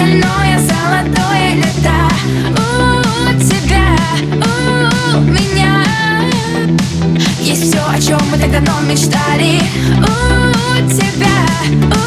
шальное золотое лето. У, -у, -у тебя, у, меня Есть все, о чем мы так давно мечтали. У, -у тебя, у